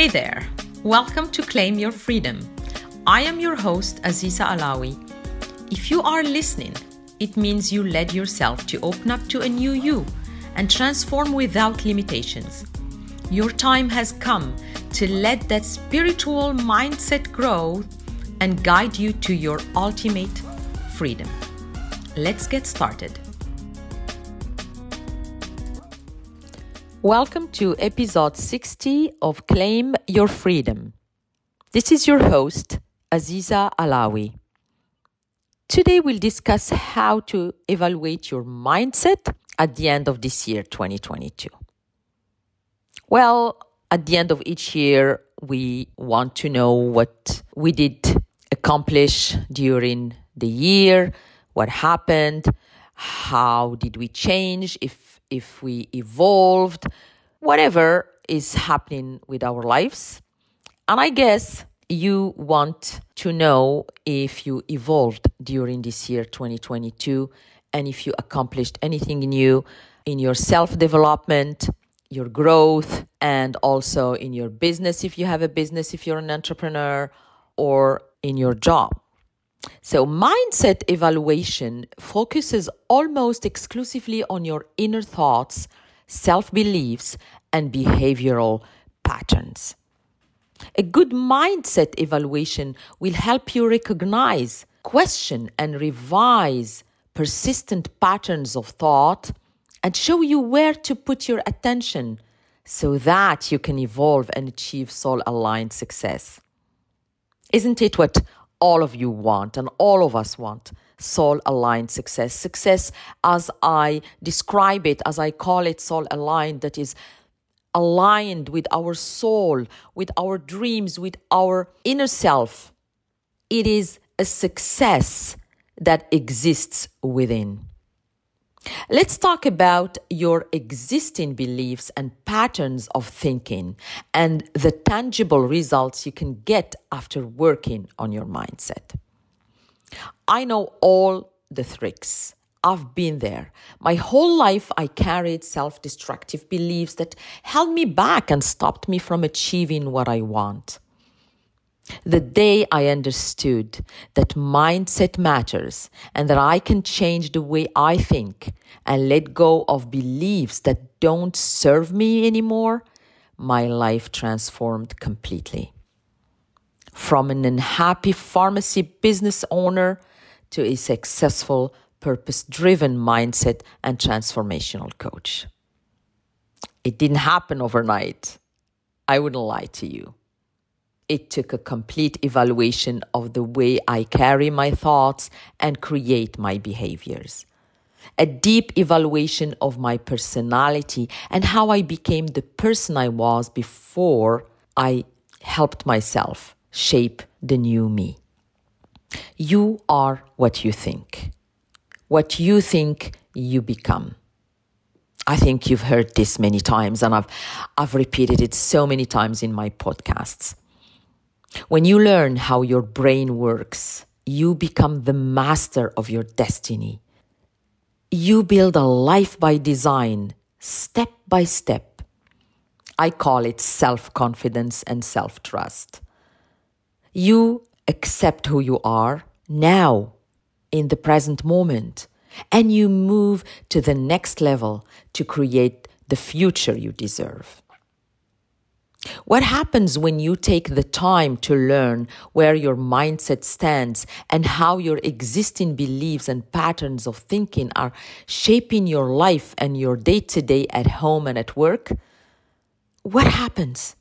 Hey there, welcome to Claim Your Freedom. I am your host, Aziza Alawi. If you are listening, it means you led yourself to open up to a new you and transform without limitations. Your time has come to let that spiritual mindset grow and guide you to your ultimate freedom. Let's get started. Welcome to episode 60 of Claim Your Freedom. This is your host, Aziza Alawi. Today we'll discuss how to evaluate your mindset at the end of this year, 2022. Well, at the end of each year, we want to know what we did accomplish during the year, what happened, how did we change, if if we evolved, whatever is happening with our lives. And I guess you want to know if you evolved during this year 2022 and if you accomplished anything new in your self development, your growth, and also in your business if you have a business, if you're an entrepreneur, or in your job. So, mindset evaluation focuses almost exclusively on your inner thoughts, self beliefs, and behavioral patterns. A good mindset evaluation will help you recognize, question, and revise persistent patterns of thought and show you where to put your attention so that you can evolve and achieve soul aligned success. Isn't it what all of you want and all of us want soul aligned success. Success, as I describe it, as I call it, soul aligned, that is aligned with our soul, with our dreams, with our inner self. It is a success that exists within. Let's talk about your existing beliefs and patterns of thinking and the tangible results you can get after working on your mindset. I know all the tricks. I've been there. My whole life, I carried self destructive beliefs that held me back and stopped me from achieving what I want. The day I understood that mindset matters and that I can change the way I think and let go of beliefs that don't serve me anymore, my life transformed completely. From an unhappy pharmacy business owner to a successful, purpose driven mindset and transformational coach. It didn't happen overnight. I wouldn't lie to you it took a complete evaluation of the way I carry my thoughts and create my behaviors. A deep evaluation of my personality and how I became the person I was before I helped myself shape the new me. You are what you think. What you think, you become. I think you've heard this many times, and I've, I've repeated it so many times in my podcasts. When you learn how your brain works, you become the master of your destiny. You build a life by design, step by step. I call it self confidence and self trust. You accept who you are now, in the present moment, and you move to the next level to create the future you deserve. What happens when you take the time to learn where your mindset stands and how your existing beliefs and patterns of thinking are shaping your life and your day to day at home and at work? What happens?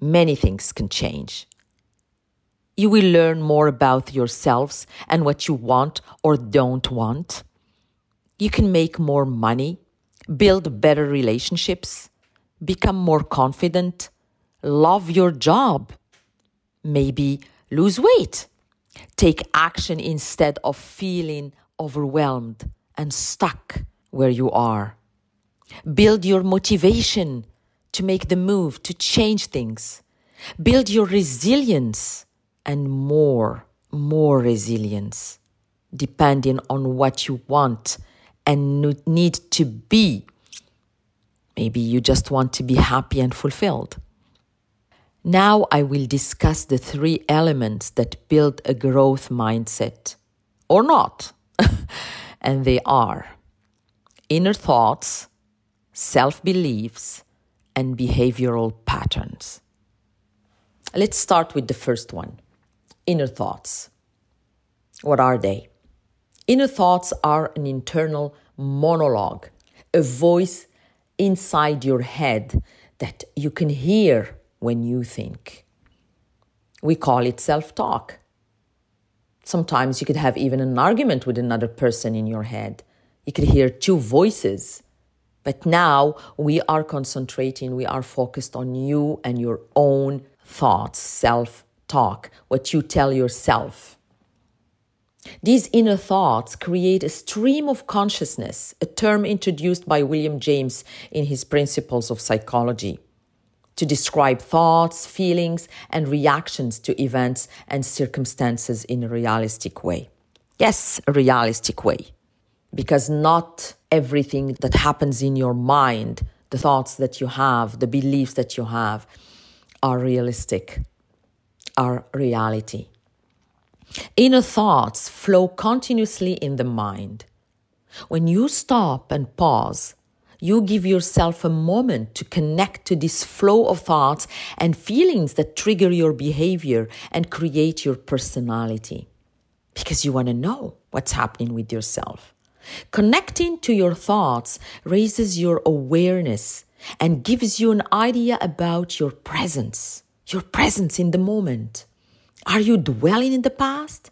Many things can change. You will learn more about yourselves and what you want or don't want. You can make more money, build better relationships become more confident, love your job, maybe lose weight, take action instead of feeling overwhelmed and stuck where you are. Build your motivation to make the move, to change things. Build your resilience and more, more resilience, depending on what you want and need to be Maybe you just want to be happy and fulfilled. Now I will discuss the three elements that build a growth mindset, or not. and they are inner thoughts, self beliefs, and behavioral patterns. Let's start with the first one inner thoughts. What are they? Inner thoughts are an internal monologue, a voice inside your head that you can hear when you think. We call it self talk. Sometimes you could have even an argument with another person in your head. You could hear two voices. But now we are concentrating, we are focused on you and your own thoughts, self talk, what you tell yourself. These inner thoughts create a stream of consciousness, a term introduced by William James in his Principles of Psychology, to describe thoughts, feelings, and reactions to events and circumstances in a realistic way. Yes, a realistic way, because not everything that happens in your mind, the thoughts that you have, the beliefs that you have, are realistic, are reality. Inner thoughts flow continuously in the mind. When you stop and pause, you give yourself a moment to connect to this flow of thoughts and feelings that trigger your behavior and create your personality. Because you want to know what's happening with yourself. Connecting to your thoughts raises your awareness and gives you an idea about your presence, your presence in the moment. Are you dwelling in the past?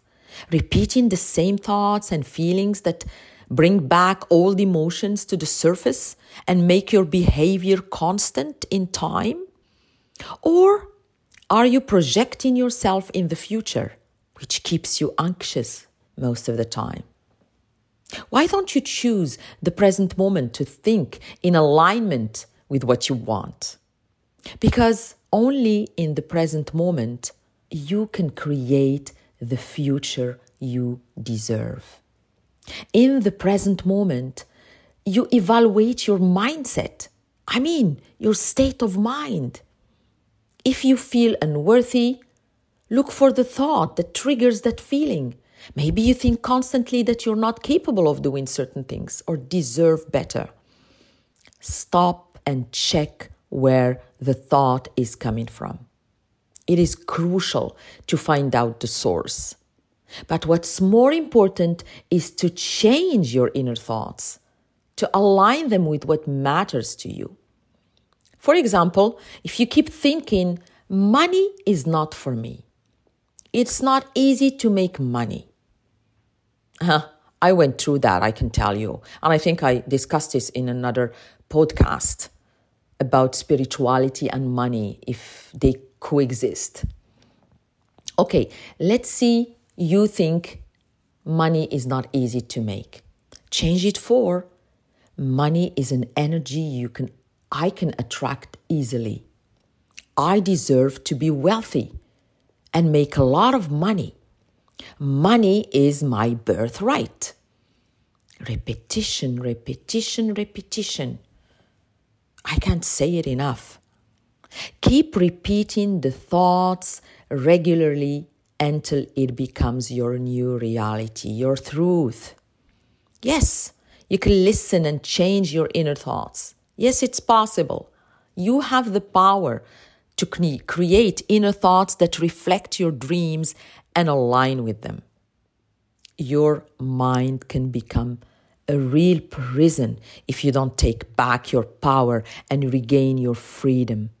Repeating the same thoughts and feelings that bring back old emotions to the surface and make your behavior constant in time? Or are you projecting yourself in the future, which keeps you anxious most of the time? Why don't you choose the present moment to think in alignment with what you want? Because only in the present moment you can create the future you deserve. In the present moment, you evaluate your mindset. I mean, your state of mind. If you feel unworthy, look for the thought that triggers that feeling. Maybe you think constantly that you're not capable of doing certain things or deserve better. Stop and check where the thought is coming from. It is crucial to find out the source. But what's more important is to change your inner thoughts, to align them with what matters to you. For example, if you keep thinking, money is not for me, it's not easy to make money. Huh, I went through that, I can tell you. And I think I discussed this in another podcast about spirituality and money, if they coexist. Okay, let's see you think money is not easy to make. Change it for money is an energy you can I can attract easily. I deserve to be wealthy and make a lot of money. Money is my birthright. Repetition, repetition, repetition. I can't say it enough. Keep repeating the thoughts regularly until it becomes your new reality, your truth. Yes, you can listen and change your inner thoughts. Yes, it's possible. You have the power to create inner thoughts that reflect your dreams and align with them. Your mind can become a real prison if you don't take back your power and regain your freedom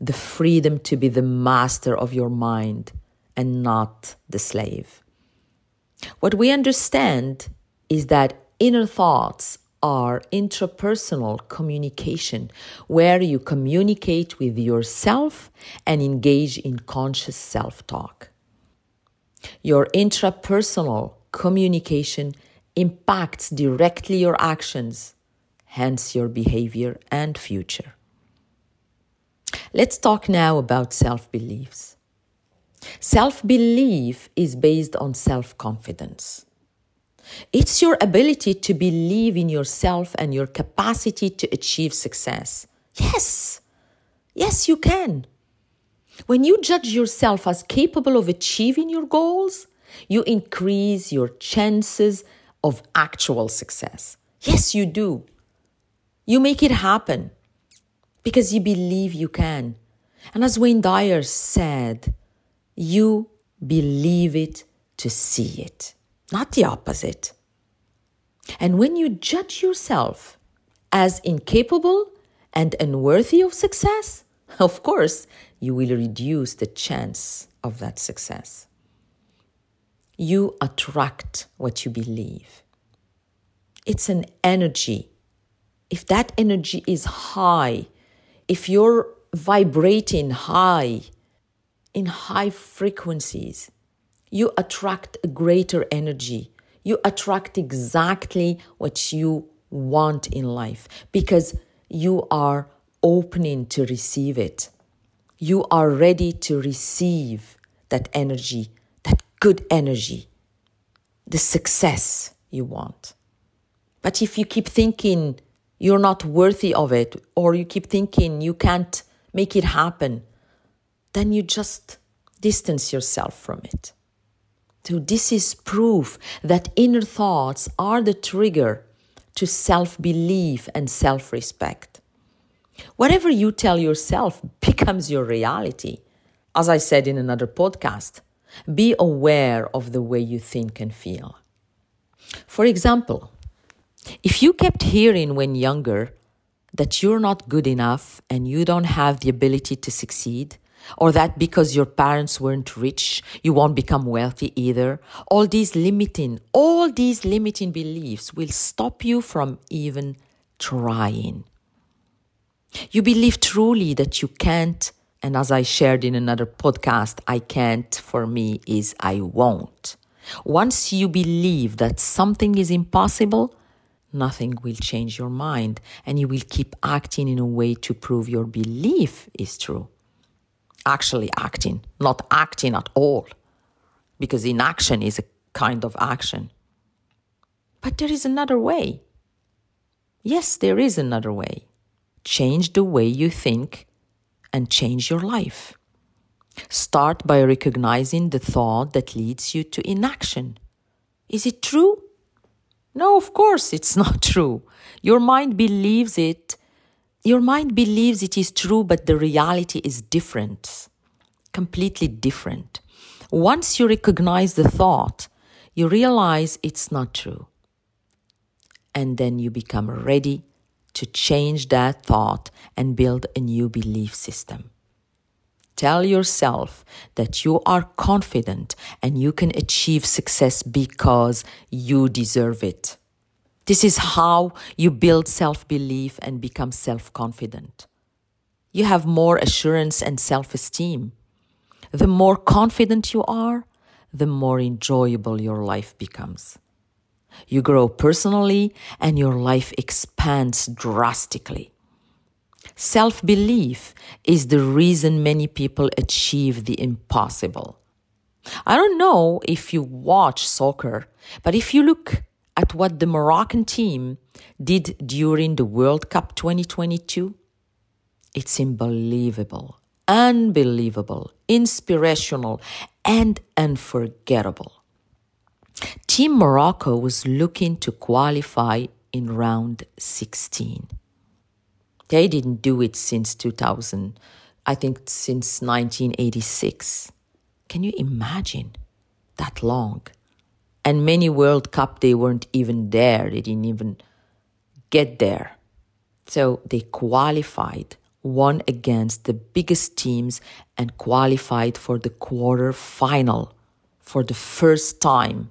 the freedom to be the master of your mind and not the slave. What we understand is that inner thoughts are intrapersonal communication, where you communicate with yourself and engage in conscious self talk. Your intrapersonal communication impacts directly your actions, hence your behavior and future. Let's talk now about self beliefs. Self belief is based on self confidence. It's your ability to believe in yourself and your capacity to achieve success. Yes, yes, you can. When you judge yourself as capable of achieving your goals, you increase your chances of actual success. Yes, you do. You make it happen because you believe you can. And as Wayne Dyer said, you believe it to see it, not the opposite. And when you judge yourself as incapable and unworthy of success, of course, you will reduce the chance of that success. You attract what you believe. It's an energy. If that energy is high, if you're vibrating high, in high frequencies, you attract a greater energy. You attract exactly what you want in life because you are opening to receive it. You are ready to receive that energy, that good energy, the success you want. But if you keep thinking you're not worthy of it, or you keep thinking you can't make it happen, then you just distance yourself from it. So, this is proof that inner thoughts are the trigger to self belief and self respect. Whatever you tell yourself becomes your reality. As I said in another podcast, be aware of the way you think and feel. For example, if you kept hearing when younger that you're not good enough and you don't have the ability to succeed, or that because your parents weren't rich, you won't become wealthy either, all these limiting, all these limiting beliefs will stop you from even trying. You believe truly that you can't, and as I shared in another podcast, I can't for me is I won't. Once you believe that something is impossible, nothing will change your mind and you will keep acting in a way to prove your belief is true. Actually, acting, not acting at all, because inaction is a kind of action. But there is another way. Yes, there is another way. Change the way you think and change your life. Start by recognizing the thought that leads you to inaction. Is it true? No, of course it's not true. Your mind believes it. Your mind believes it is true, but the reality is different, completely different. Once you recognize the thought, you realize it's not true. And then you become ready to change that thought and build a new belief system. Tell yourself that you are confident and you can achieve success because you deserve it. This is how you build self belief and become self confident. You have more assurance and self esteem. The more confident you are, the more enjoyable your life becomes. You grow personally and your life expands drastically. Self belief is the reason many people achieve the impossible. I don't know if you watch soccer, but if you look at what the Moroccan team did during the World Cup 2022, it's unbelievable, unbelievable, inspirational, and unforgettable. Team Morocco was looking to qualify in round 16. They didn't do it since 2000, I think since 1986. Can you imagine that long? And many World Cup, they weren't even there. They didn't even get there. So they qualified, won against the biggest teams, and qualified for the quarter final for the first time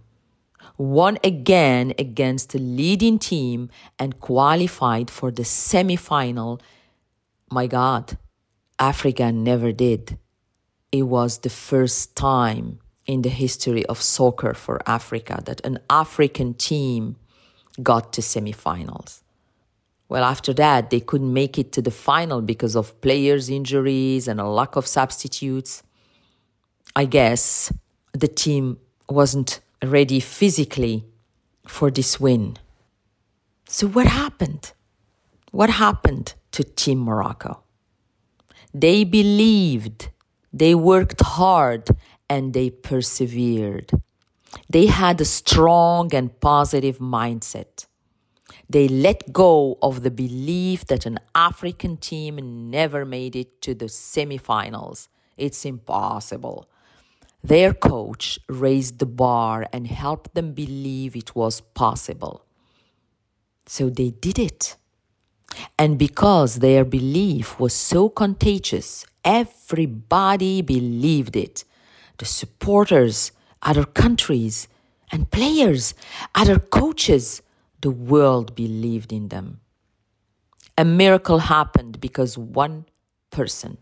won again against the leading team and qualified for the semi-final. My God, Africa never did. It was the first time in the history of soccer for Africa that an African team got to semifinals. Well, after that, they couldn't make it to the final because of players' injuries and a lack of substitutes. I guess the team wasn't ready physically for this win. So, what happened? What happened to Team Morocco? They believed They worked hard and they persevered. They had a strong and positive mindset. They let go of the belief that an African team never made it to the semifinals. It's impossible. Their coach raised the bar and helped them believe it was possible. So they did it. And because their belief was so contagious, everybody believed it. The supporters, other countries, and players, other coaches, the world believed in them. A miracle happened because one person,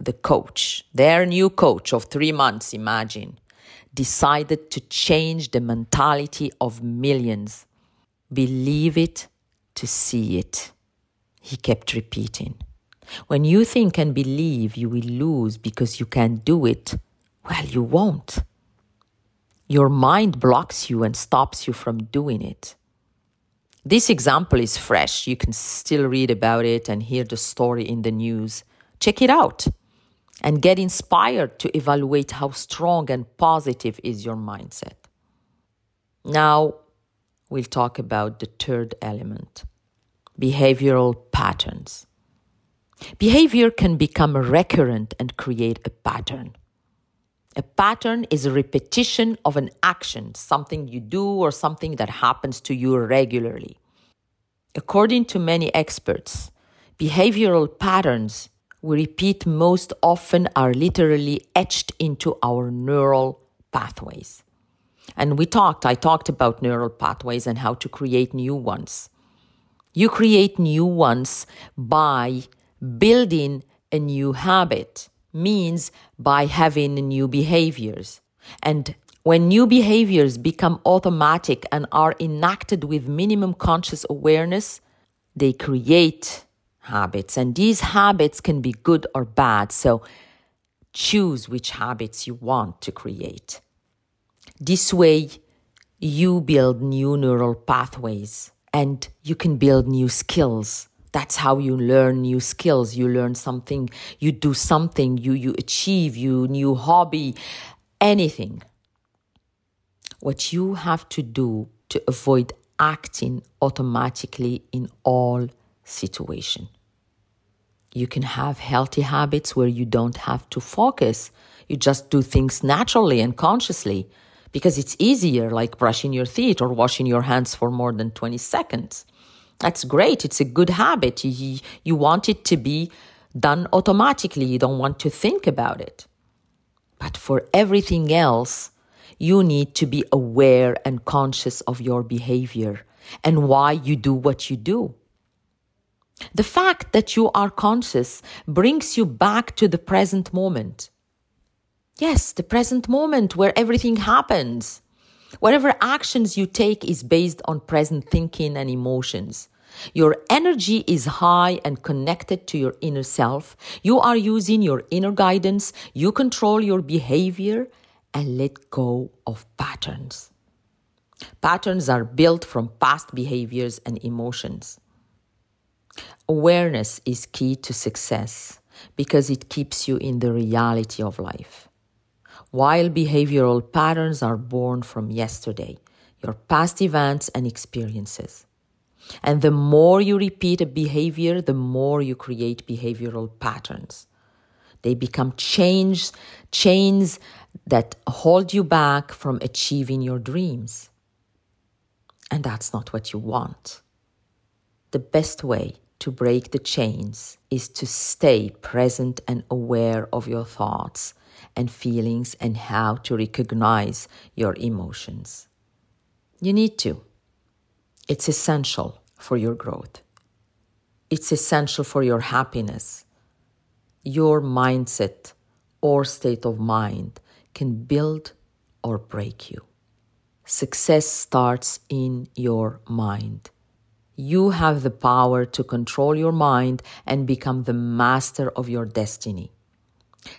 the coach, their new coach of three months, imagine, decided to change the mentality of millions. Believe it to see it. He kept repeating. When you think and believe you will lose because you can't do it, well, you won't. Your mind blocks you and stops you from doing it. This example is fresh. You can still read about it and hear the story in the news. Check it out and get inspired to evaluate how strong and positive is your mindset. Now, we'll talk about the third element behavioral patterns. Behavior can become recurrent and create a pattern. A pattern is a repetition of an action, something you do or something that happens to you regularly. According to many experts, behavioral patterns we repeat most often are literally etched into our neural pathways. And we talked, I talked about neural pathways and how to create new ones. You create new ones by building a new habit, means by having new behaviors. And when new behaviors become automatic and are enacted with minimum conscious awareness, they create habits. And these habits can be good or bad. So choose which habits you want to create. This way, you build new neural pathways and you can build new skills. That's how you learn new skills. You learn something, you do something, you, you achieve, you new hobby, anything. What you have to do to avoid acting automatically in all situation. You can have healthy habits where you don't have to focus. You just do things naturally and consciously because it's easier, like brushing your teeth or washing your hands for more than 20 seconds. That's great. It's a good habit. You, you want it to be done automatically. You don't want to think about it. But for everything else, you need to be aware and conscious of your behavior and why you do what you do. The fact that you are conscious brings you back to the present moment. Yes, the present moment where everything happens. Whatever actions you take is based on present thinking and emotions. Your energy is high and connected to your inner self. You are using your inner guidance. You control your behavior and let go of patterns. Patterns are built from past behaviors and emotions. Awareness is key to success because it keeps you in the reality of life while behavioral patterns are born from yesterday, your past events and experiences. And the more you repeat a behavior, the more you create behavioral patterns. They become chains, chains that hold you back from achieving your dreams. And that's not what you want. The best way to break the chains is to stay present and aware of your thoughts and feelings and how to recognize your emotions. You need to. It's essential for your growth. It's essential for your happiness. Your mindset or state of mind can build or break you. Success starts in your mind. You have the power to control your mind and become the master of your destiny.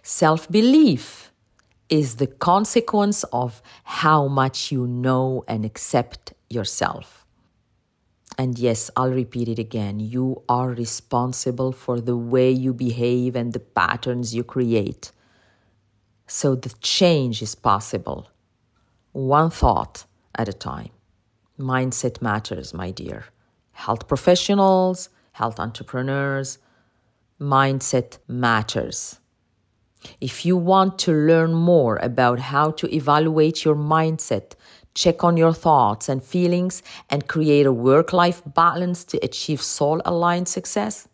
Self belief is the consequence of how much you know and accept yourself. And yes, I'll repeat it again. You are responsible for the way you behave and the patterns you create. so the change is possible. One thought at a time. Mindset matters, my dear. Health professionals, health entrepreneurs, mindset matters. If you want to learn more about how to evaluate your mindset, check on your thoughts and feelings, and create a work life balance to achieve soul aligned success,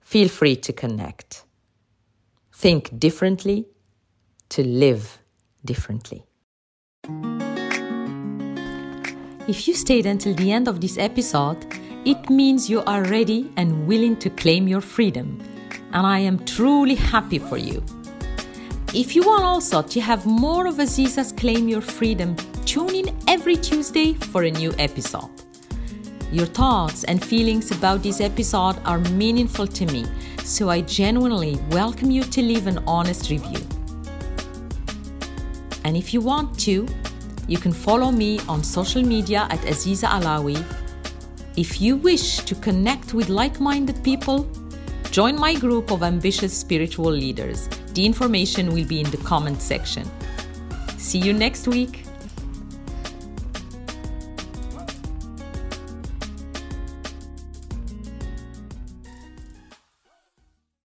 feel free to connect. Think differently to live differently. If you stayed until the end of this episode, it means you are ready and willing to claim your freedom. And I am truly happy for you. If you want also to have more of Aziza's Claim Your Freedom, tune in every Tuesday for a new episode. Your thoughts and feelings about this episode are meaningful to me, so I genuinely welcome you to leave an honest review. And if you want to, you can follow me on social media at Aziza Alawi. If you wish to connect with like minded people, join my group of ambitious spiritual leaders the information will be in the comment section. See you next week.